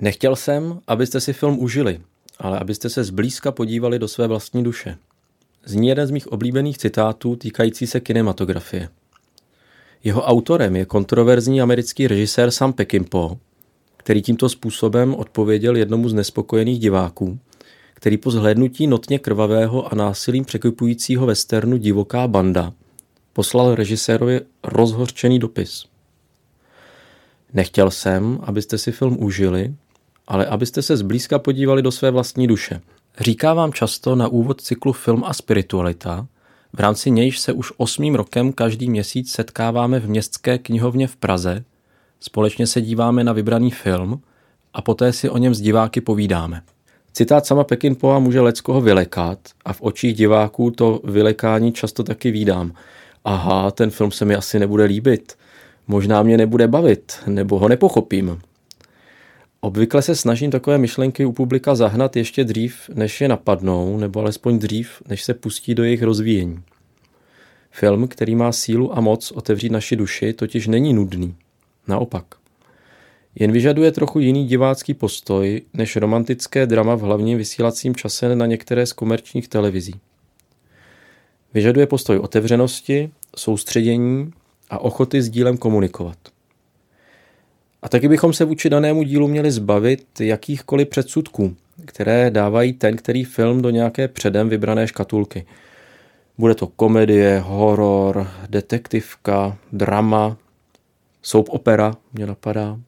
Nechtěl jsem, abyste si film užili, ale abyste se zblízka podívali do své vlastní duše. Zní jeden z mých oblíbených citátů týkající se kinematografie. Jeho autorem je kontroverzní americký režisér Sam Peckinpah, který tímto způsobem odpověděl jednomu z nespokojených diváků, který po zhlédnutí notně krvavého a násilím překvapujícího westernu Divoká banda poslal režisérovi rozhorčený dopis. Nechtěl jsem, abyste si film užili, ale abyste se zblízka podívali do své vlastní duše. Říká vám často na úvod cyklu Film a spiritualita, v rámci nějž se už osmým rokem každý měsíc setkáváme v městské knihovně v Praze, společně se díváme na vybraný film a poté si o něm s diváky povídáme. Citát sama Pekinpoa může leckoho vylekat a v očích diváků to vylekání často taky vídám. Aha, ten film se mi asi nebude líbit, možná mě nebude bavit, nebo ho nepochopím. Obvykle se snažím takové myšlenky u publika zahnat ještě dřív, než je napadnou, nebo alespoň dřív, než se pustí do jejich rozvíjení. Film, který má sílu a moc otevřít naši duši, totiž není nudný. Naopak. Jen vyžaduje trochu jiný divácký postoj než romantické drama v hlavním vysílacím čase na některé z komerčních televizí. Vyžaduje postoj otevřenosti, soustředění a ochoty s dílem komunikovat. A taky bychom se vůči danému dílu měli zbavit jakýchkoliv předsudků, které dávají ten, který film do nějaké předem vybrané škatulky. Bude to komedie, horor, detektivka, drama, soap opera, mě napadá.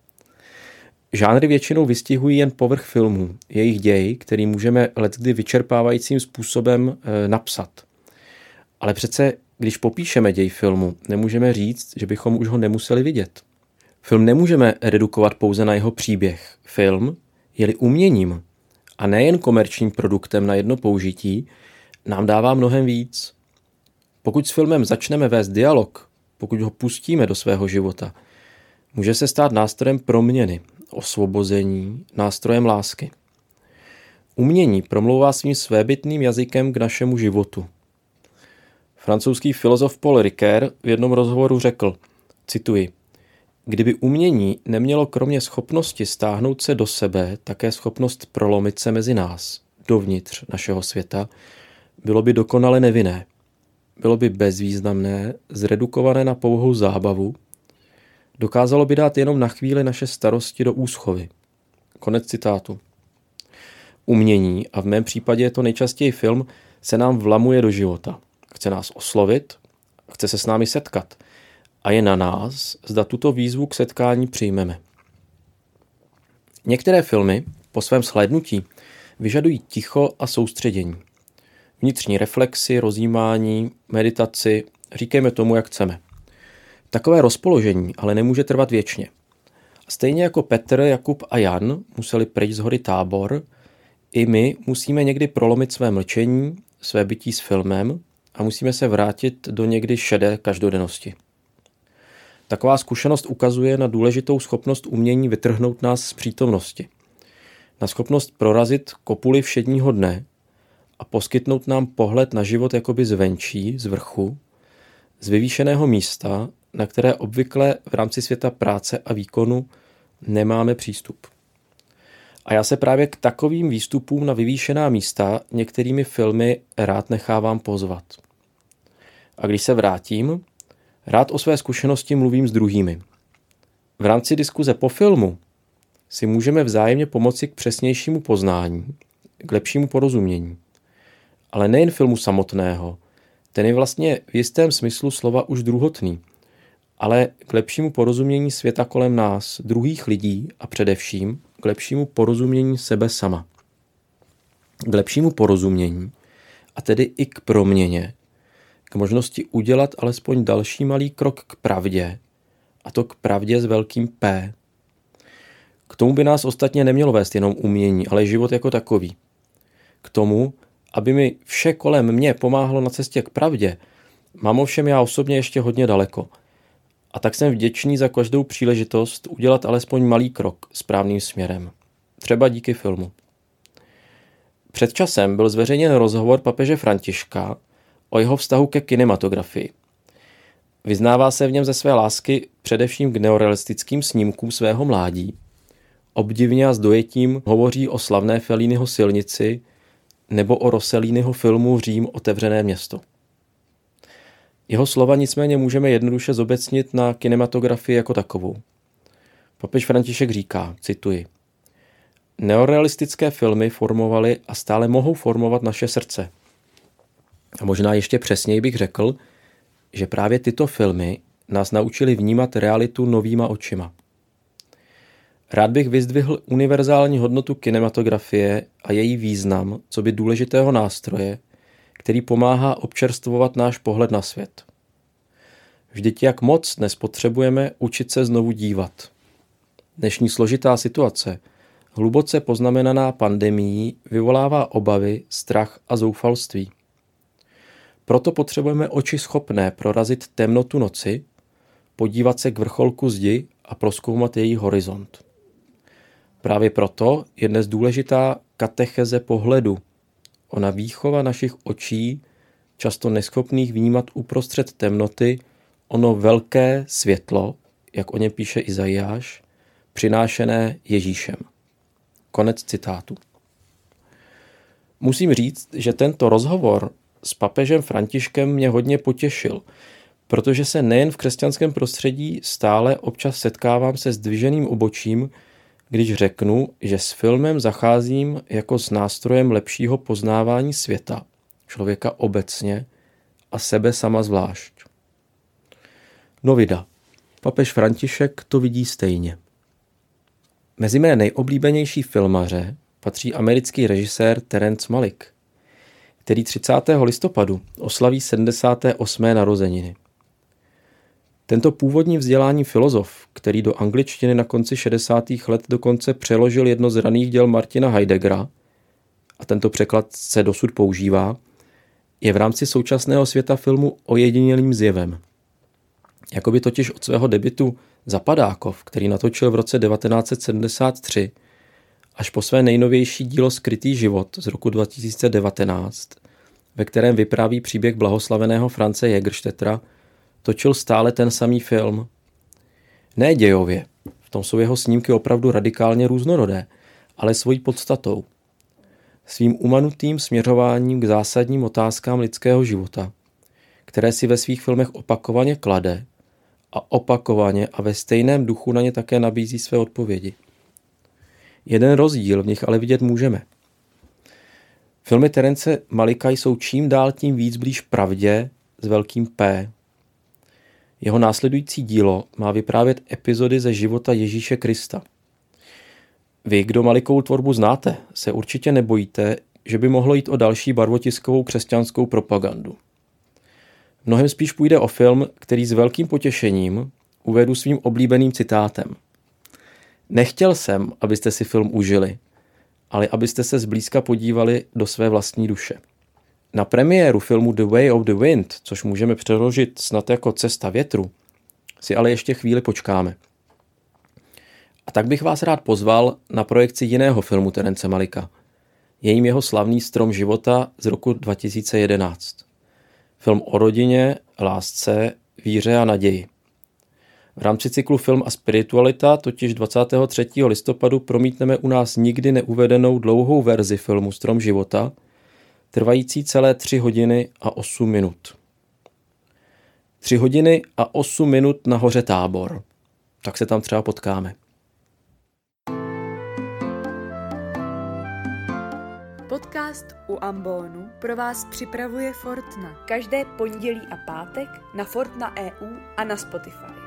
Žánry většinou vystihují jen povrch filmů, jejich děj, který můžeme letkdy vyčerpávajícím způsobem e, napsat. Ale přece, když popíšeme děj filmu, nemůžeme říct, že bychom už ho nemuseli vidět. Film nemůžeme redukovat pouze na jeho příběh. Film, je-li uměním a nejen komerčním produktem na jedno použití, nám dává mnohem víc. Pokud s filmem začneme vést dialog, pokud ho pustíme do svého života, může se stát nástrojem proměny, osvobození, nástrojem lásky. Umění promlouvá svým svébytným jazykem k našemu životu. Francouzský filozof Paul Ricoeur v jednom rozhovoru řekl, cituji, Kdyby umění nemělo kromě schopnosti stáhnout se do sebe také schopnost prolomit se mezi nás, dovnitř našeho světa, bylo by dokonale nevinné. Bylo by bezvýznamné, zredukované na pouhou zábavu, dokázalo by dát jenom na chvíli naše starosti do úschovy. Konec citátu. Umění, a v mém případě je to nejčastěji film, se nám vlamuje do života. Chce nás oslovit, chce se s námi setkat – a je na nás, zda tuto výzvu k setkání přijmeme. Některé filmy po svém shlédnutí vyžadují ticho a soustředění. Vnitřní reflexy, rozjímání, meditaci, říkejme tomu, jak chceme. Takové rozpoložení ale nemůže trvat věčně. Stejně jako Petr, Jakub a Jan museli pryč z hory tábor, i my musíme někdy prolomit své mlčení, své bytí s filmem a musíme se vrátit do někdy šedé každodennosti. Taková zkušenost ukazuje na důležitou schopnost umění vytrhnout nás z přítomnosti. Na schopnost prorazit kopuly všedního dne a poskytnout nám pohled na život jakoby zvenčí, z vrchu, z vyvýšeného místa, na které obvykle v rámci světa práce a výkonu nemáme přístup. A já se právě k takovým výstupům na vyvýšená místa některými filmy rád nechávám pozvat. A když se vrátím, Rád o své zkušenosti mluvím s druhými. V rámci diskuze po filmu si můžeme vzájemně pomoci k přesnějšímu poznání, k lepšímu porozumění. Ale nejen filmu samotného, ten je vlastně v jistém smyslu slova už druhotný, ale k lepšímu porozumění světa kolem nás, druhých lidí a především k lepšímu porozumění sebe sama. K lepšímu porozumění a tedy i k proměně možnosti udělat alespoň další malý krok k pravdě, a to k pravdě s velkým P. K tomu by nás ostatně nemělo vést jenom umění, ale život jako takový. K tomu, aby mi vše kolem mě pomáhalo na cestě k pravdě, mám ovšem já osobně ještě hodně daleko. A tak jsem vděčný za každou příležitost udělat alespoň malý krok správným směrem. Třeba díky filmu. Před časem byl zveřejněn rozhovor papeže Františka o jeho vztahu ke kinematografii. Vyznává se v něm ze své lásky především k neorealistickým snímkům svého mládí, obdivně a s dojetím hovoří o slavné Felínyho silnici nebo o Rosselliniho filmu Řím otevřené město. Jeho slova nicméně můžeme jednoduše zobecnit na kinematografii jako takovou. Papež František říká, cituji, Neorealistické filmy formovaly a stále mohou formovat naše srdce. A možná ještě přesněji bych řekl, že právě tyto filmy nás naučili vnímat realitu novýma očima. Rád bych vyzdvihl univerzální hodnotu kinematografie a její význam, co by důležitého nástroje, který pomáhá občerstvovat náš pohled na svět. Vždyť jak moc dnes potřebujeme učit se znovu dívat. Dnešní složitá situace, hluboce poznamenaná pandemií, vyvolává obavy, strach a zoufalství. Proto potřebujeme oči schopné prorazit temnotu noci, podívat se k vrcholku zdi a proskoumat její horizont. Právě proto je dnes důležitá katecheze pohledu, ona výchova našich očí, často neschopných vnímat uprostřed temnoty ono velké světlo, jak o něm píše Izajáš, přinášené Ježíšem. Konec citátu. Musím říct, že tento rozhovor s papežem Františkem mě hodně potěšil, protože se nejen v křesťanském prostředí stále občas setkávám se zdviženým obočím, když řeknu, že s filmem zacházím jako s nástrojem lepšího poznávání světa, člověka obecně a sebe sama zvlášť. Novida. Papež František to vidí stejně. Mezi mé nejoblíbenější filmaře patří americký režisér Terence Malik, který 30. listopadu oslaví 78. narozeniny. Tento původní vzdělání filozof, který do angličtiny na konci 60. let dokonce přeložil jedno z raných děl Martina Heideggera, a tento překlad se dosud používá, je v rámci současného světa filmu ojedinělým zjevem. Jakoby totiž od svého debitu Zapadákov, který natočil v roce 1973, až po své nejnovější dílo Skrytý život z roku 2019, ve kterém vypráví příběh blahoslaveného France Jägerstättera, točil stále ten samý film. Ne dějově, v tom jsou jeho snímky opravdu radikálně různorodé, ale svojí podstatou. Svým umanutým směřováním k zásadním otázkám lidského života, které si ve svých filmech opakovaně klade a opakovaně a ve stejném duchu na ně také nabízí své odpovědi. Jeden rozdíl v nich ale vidět můžeme. Filmy Terence Malika jsou čím dál tím víc blíž pravdě s velkým P, jeho následující dílo má vyprávět epizody ze života Ježíše Krista. Vy, kdo Malikovou tvorbu znáte, se určitě nebojíte, že by mohlo jít o další barvotiskovou křesťanskou propagandu. Mnohem spíš půjde o film, který s velkým potěšením uvedu svým oblíbeným citátem. Nechtěl jsem, abyste si film užili, ale abyste se zblízka podívali do své vlastní duše. Na premiéru filmu The Way of the Wind, což můžeme přeložit snad jako Cesta větru, si ale ještě chvíli počkáme. A tak bych vás rád pozval na projekci jiného filmu Terence Malika. Je jim jeho slavný Strom života z roku 2011. Film o rodině, lásce, víře a naději. V rámci cyklu Film a spiritualita totiž 23. listopadu promítneme u nás nikdy neuvedenou dlouhou verzi filmu Strom života – trvající celé 3 hodiny a 8 minut. 3 hodiny a 8 minut na hoře Tábor. Tak se tam třeba potkáme. Podcast u Ambonu pro vás připravuje Fortna. Každé pondělí a pátek na Fortna EU a na Spotify.